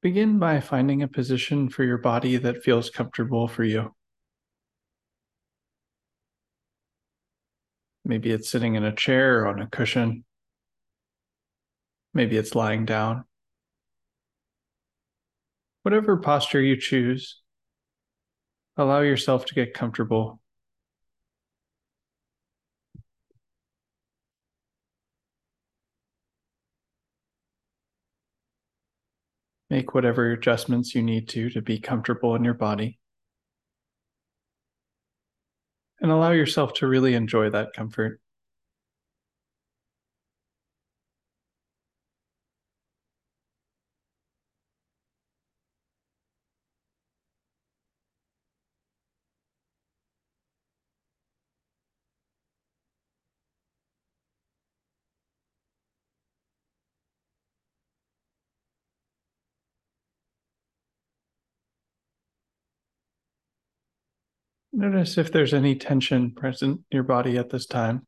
Begin by finding a position for your body that feels comfortable for you. Maybe it's sitting in a chair or on a cushion. Maybe it's lying down. Whatever posture you choose, allow yourself to get comfortable. Make whatever adjustments you need to to be comfortable in your body. And allow yourself to really enjoy that comfort. Notice if there's any tension present in your body at this time.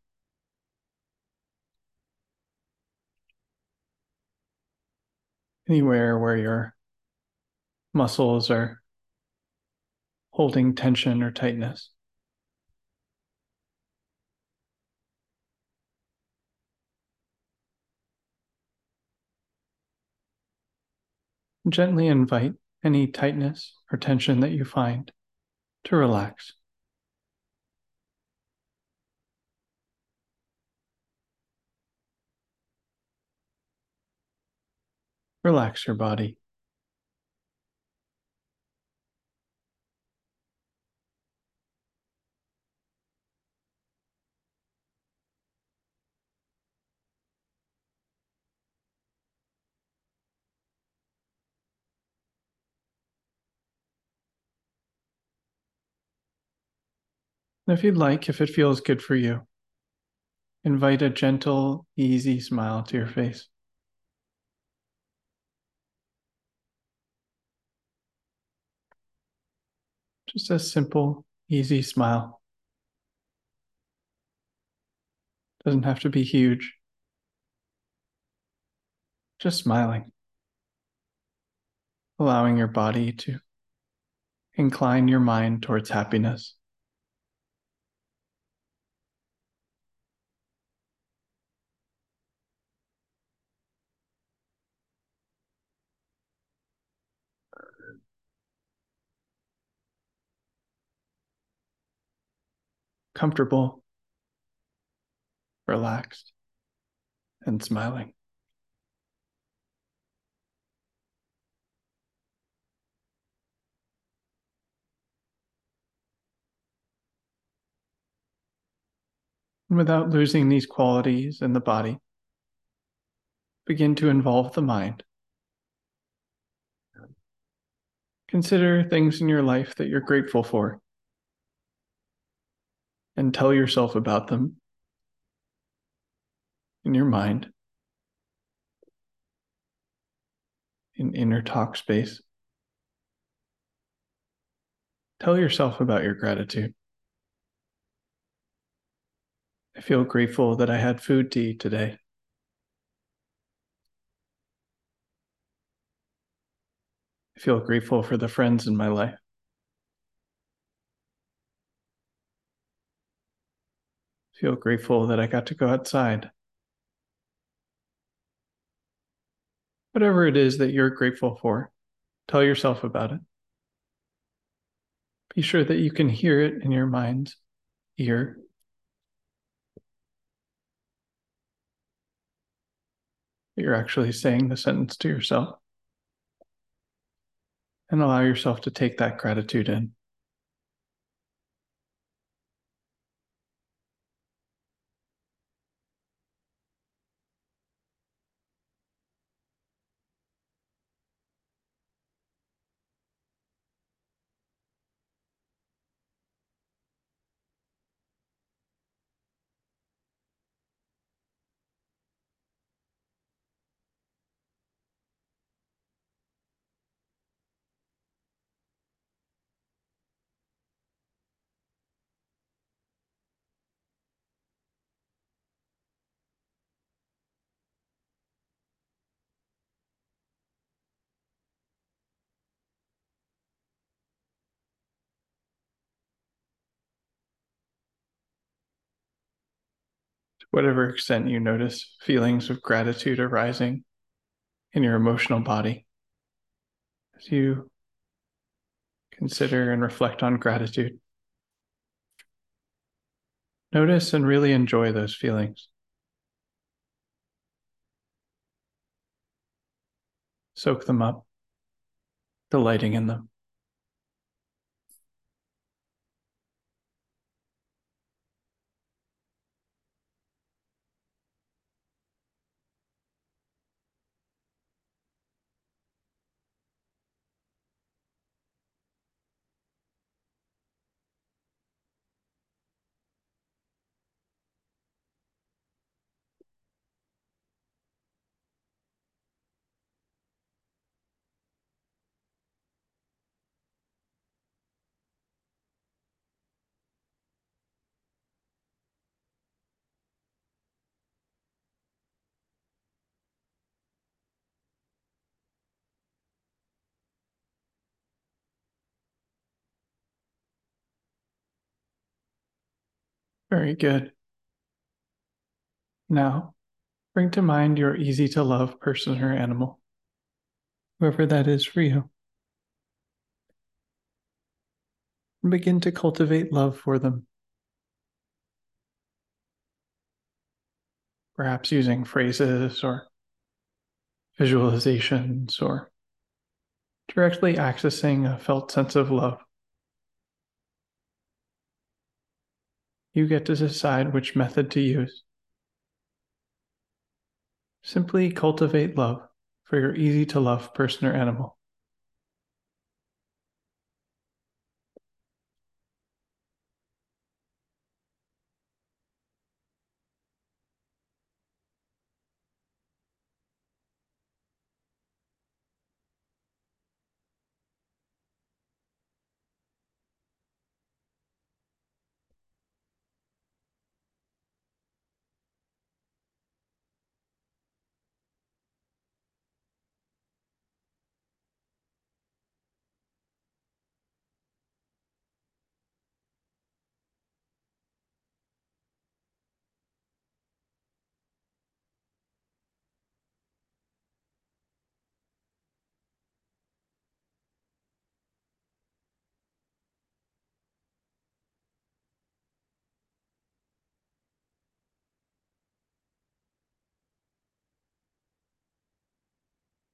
Anywhere where your muscles are holding tension or tightness. Gently invite any tightness or tension that you find to relax. Relax your body. If you'd like, if it feels good for you, invite a gentle, easy smile to your face. Just a simple, easy smile. Doesn't have to be huge. Just smiling. Allowing your body to incline your mind towards happiness. Comfortable, relaxed, and smiling. And without losing these qualities in the body, begin to involve the mind. Consider things in your life that you're grateful for and tell yourself about them in your mind, in inner talk space. Tell yourself about your gratitude. I feel grateful that I had food to eat today. I feel grateful for the friends in my life. Feel grateful that I got to go outside. Whatever it is that you're grateful for, tell yourself about it. Be sure that you can hear it in your mind's ear. That You're actually saying the sentence to yourself. And allow yourself to take that gratitude in. Whatever extent you notice feelings of gratitude arising in your emotional body, as you consider and reflect on gratitude, notice and really enjoy those feelings. Soak them up, delighting in them. Very good. Now, bring to mind your easy to love person or animal, whoever that is for you. And begin to cultivate love for them. Perhaps using phrases or visualizations or directly accessing a felt sense of love. You get to decide which method to use. Simply cultivate love for your easy to love person or animal.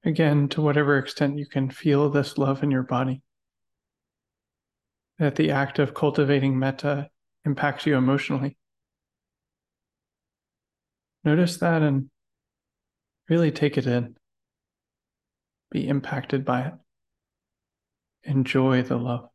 Again, to whatever extent you can feel this love in your body, that the act of cultivating metta impacts you emotionally. Notice that and really take it in. Be impacted by it. Enjoy the love.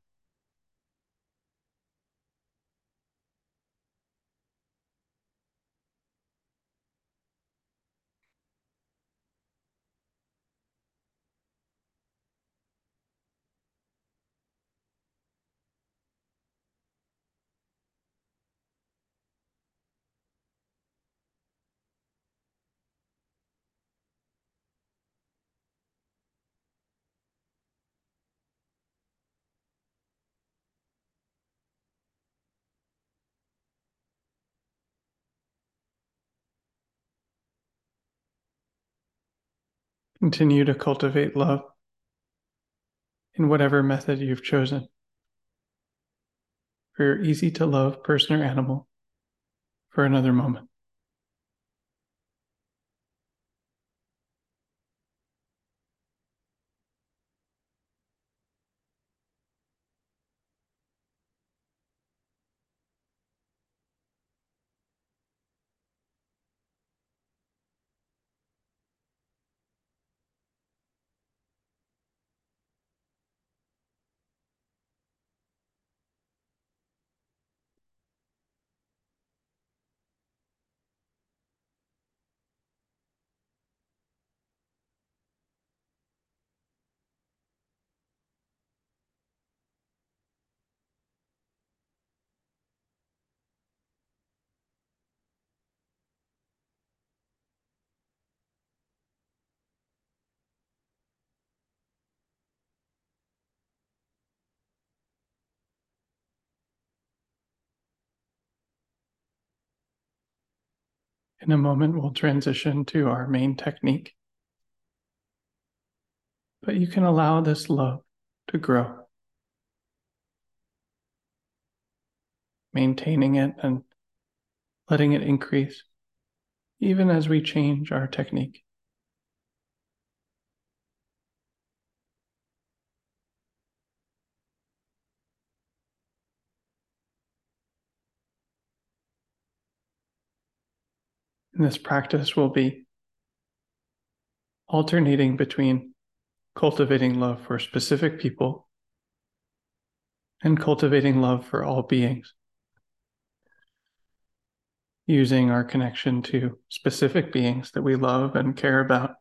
Continue to cultivate love in whatever method you've chosen for your easy to love person or animal for another moment. In a moment, we'll transition to our main technique. But you can allow this love to grow, maintaining it and letting it increase, even as we change our technique. In this practice, we'll be alternating between cultivating love for specific people and cultivating love for all beings. Using our connection to specific beings that we love and care about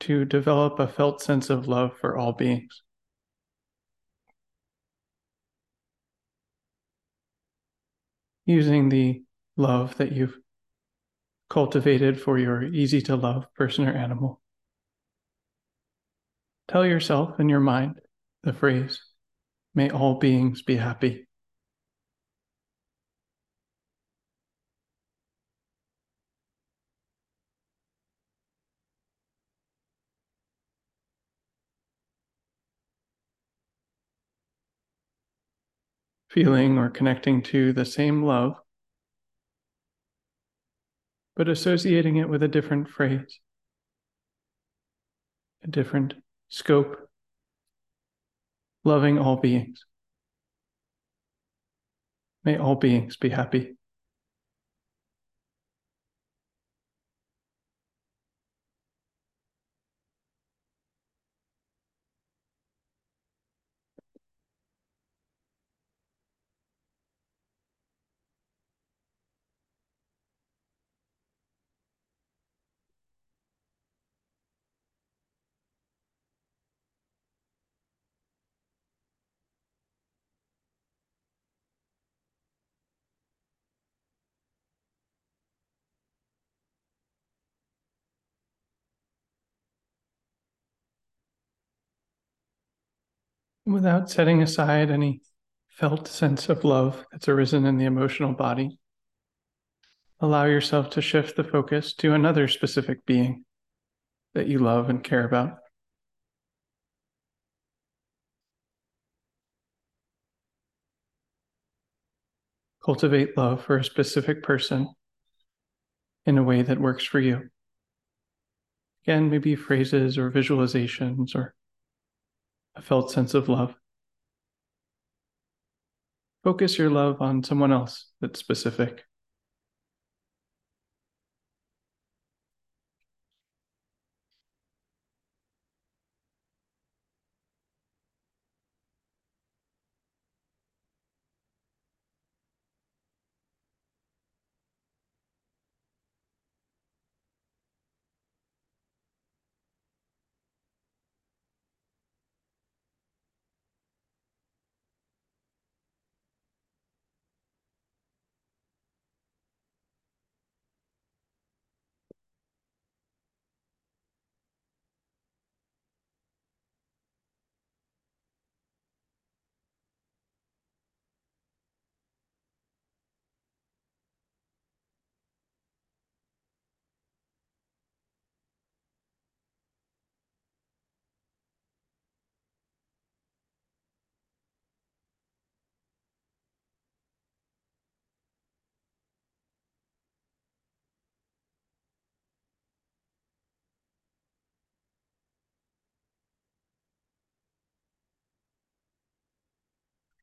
to develop a felt sense of love for all beings. Using the love that you've cultivated for your easy to love person or animal. Tell yourself in your mind the phrase, May all beings be happy. Feeling or connecting to the same love but associating it with a different phrase, a different scope, loving all beings. May all beings be happy. Without setting aside any felt sense of love that's arisen in the emotional body, allow yourself to shift the focus to another specific being that you love and care about. Cultivate love for a specific person in a way that works for you. Again, maybe phrases or visualizations or a felt sense of love. Focus your love on someone else that's specific.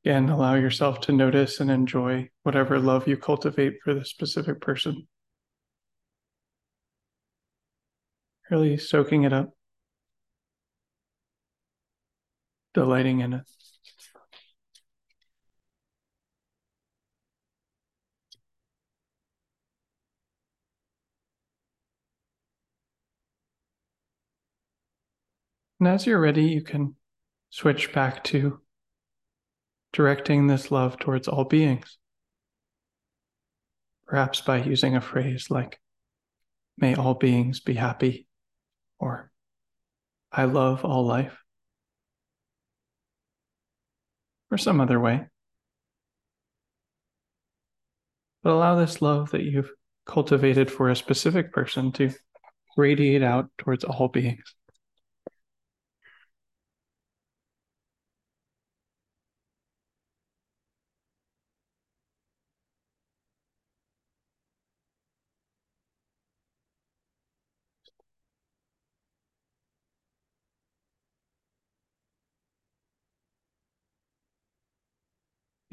Again, allow yourself to notice and enjoy whatever love you cultivate for the specific person. Really soaking it up, delighting in it. And as you're ready, you can switch back to directing this love towards all beings. Perhaps by using a phrase like, may all beings be happy, or I love all life, or some other way. But allow this love that you've cultivated for a specific person to radiate out towards all beings.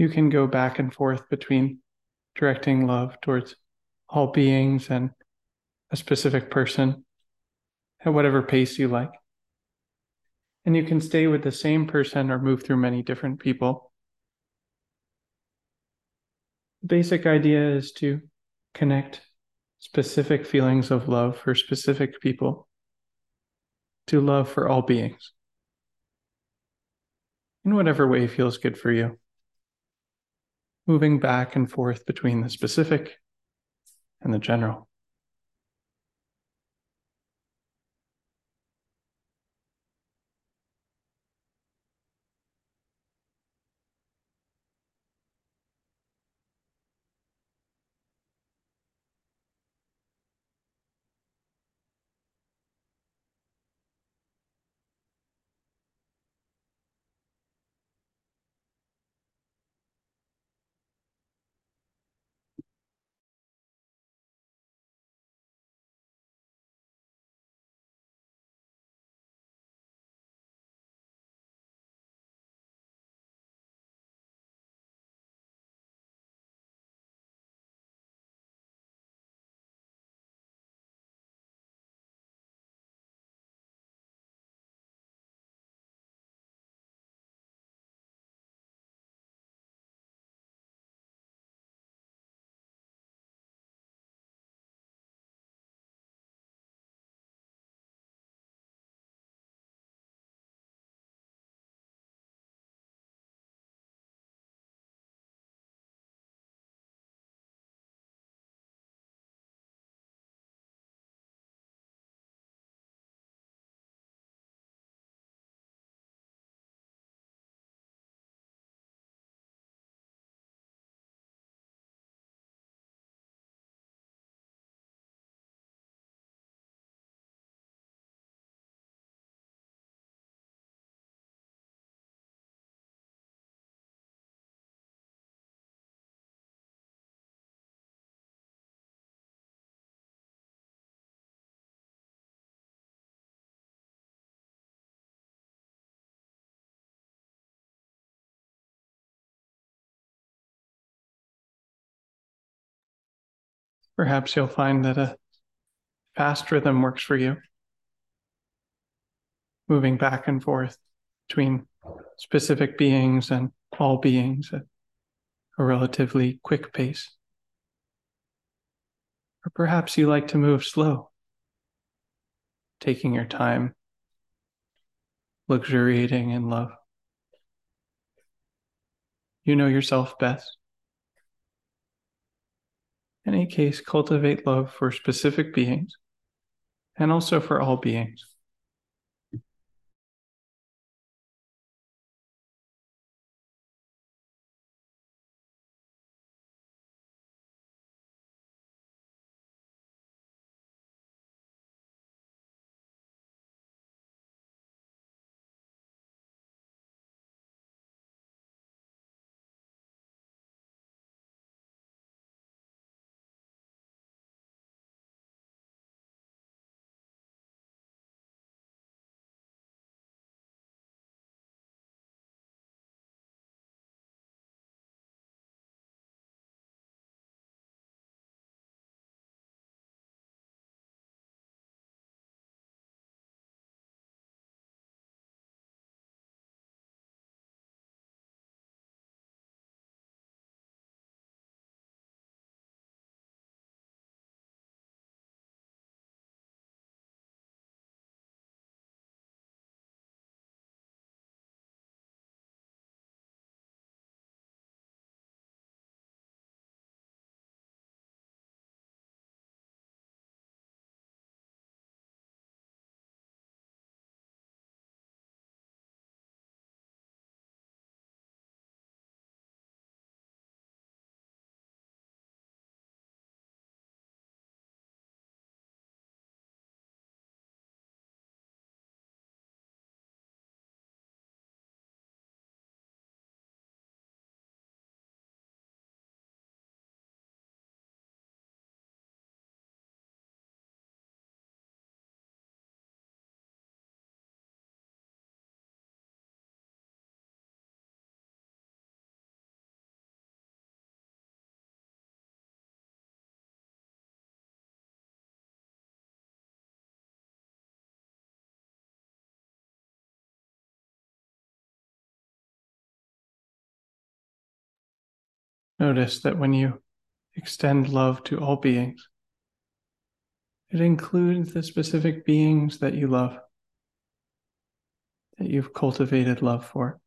You can go back and forth between directing love towards all beings and a specific person at whatever pace you like. And you can stay with the same person or move through many different people. The basic idea is to connect specific feelings of love for specific people to love for all beings in whatever way feels good for you. Moving back and forth between the specific and the general. Perhaps you'll find that a fast rhythm works for you. Moving back and forth between specific beings and all beings at a relatively quick pace. Or perhaps you like to move slow, taking your time, luxuriating in love. You know yourself best. In any case, cultivate love for specific beings and also for all beings. Notice that when you extend love to all beings, it includes the specific beings that you love, that you've cultivated love for.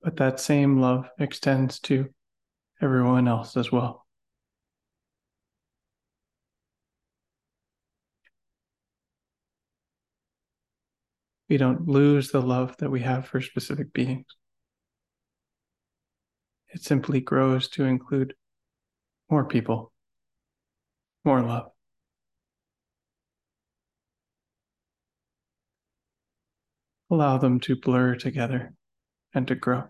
But that same love extends to everyone else as well. We don't lose the love that we have for specific beings. It simply grows to include more people, more love. Allow them to blur together and to grow.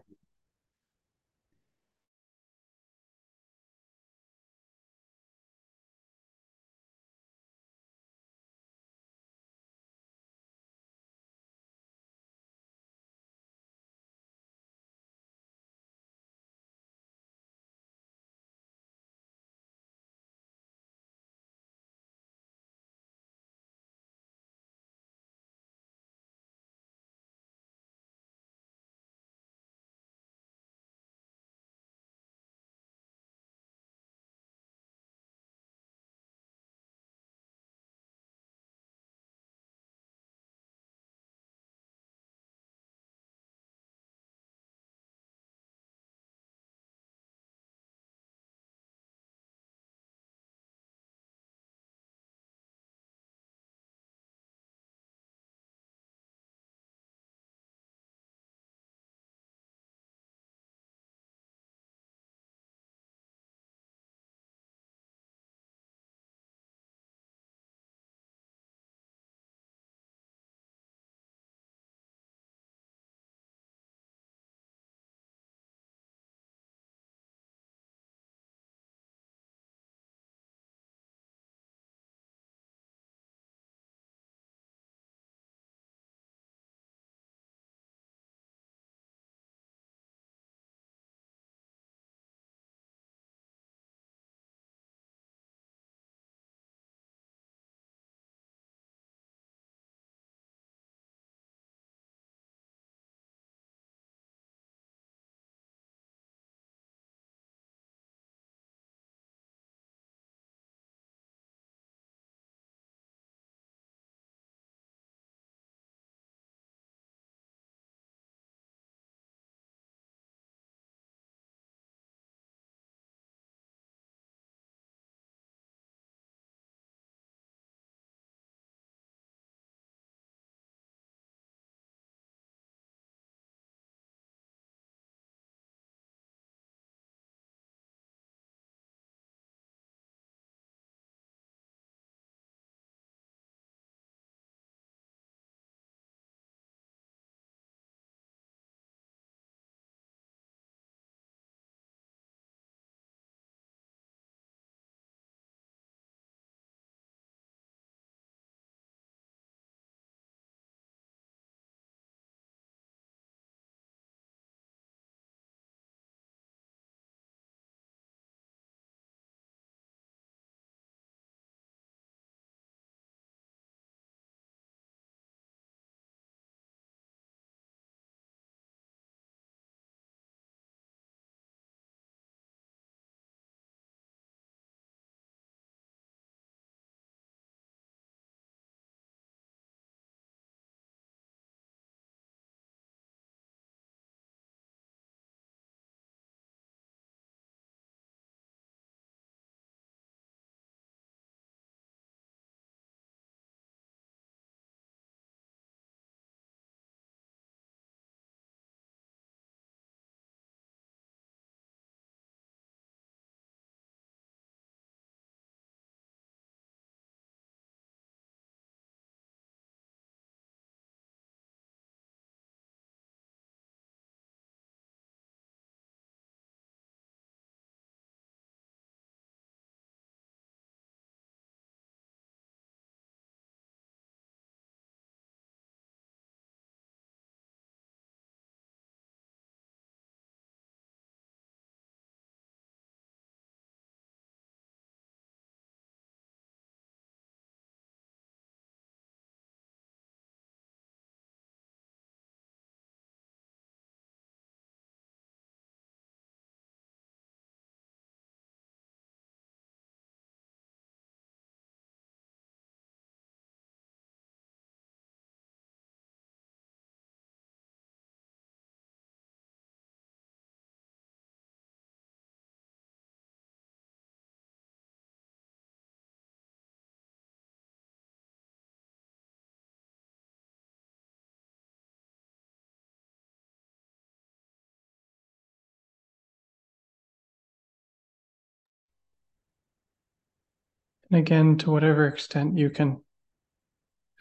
And again, to whatever extent you can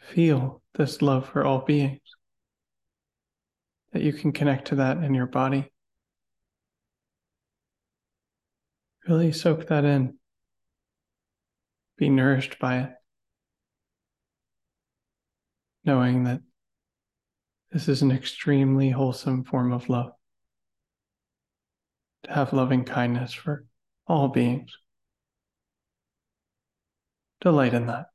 feel this love for all beings, that you can connect to that in your body. Really soak that in. Be nourished by it. Knowing that this is an extremely wholesome form of love. To have loving kindness for all beings. Delight in that.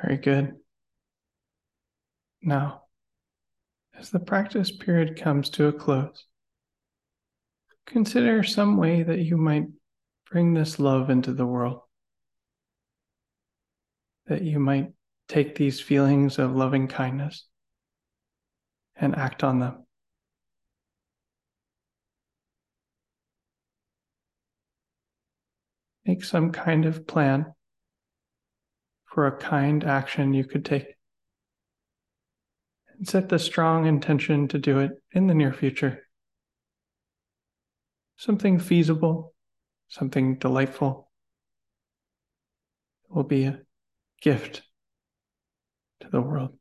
Very good. Now, as the practice period comes to a close, consider some way that you might bring this love into the world. That you might take these feelings of loving kindness and act on them. Make some kind of plan for a kind action you could take. And set the strong intention to do it in the near future. Something feasible, something delightful will be a gift to the world.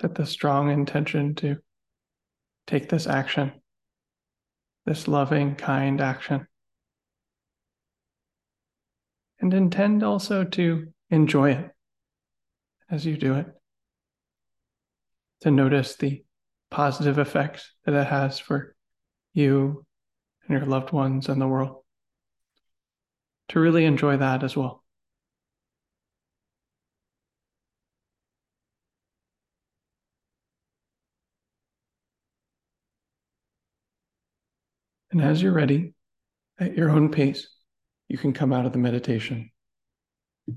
Set the strong intention to take this action, this loving, kind action. And intend also to enjoy it as you do it, to notice the positive effects that it has for you and your loved ones and the world, to really enjoy that as well. And as you're ready, at your own pace, you can come out of the meditation.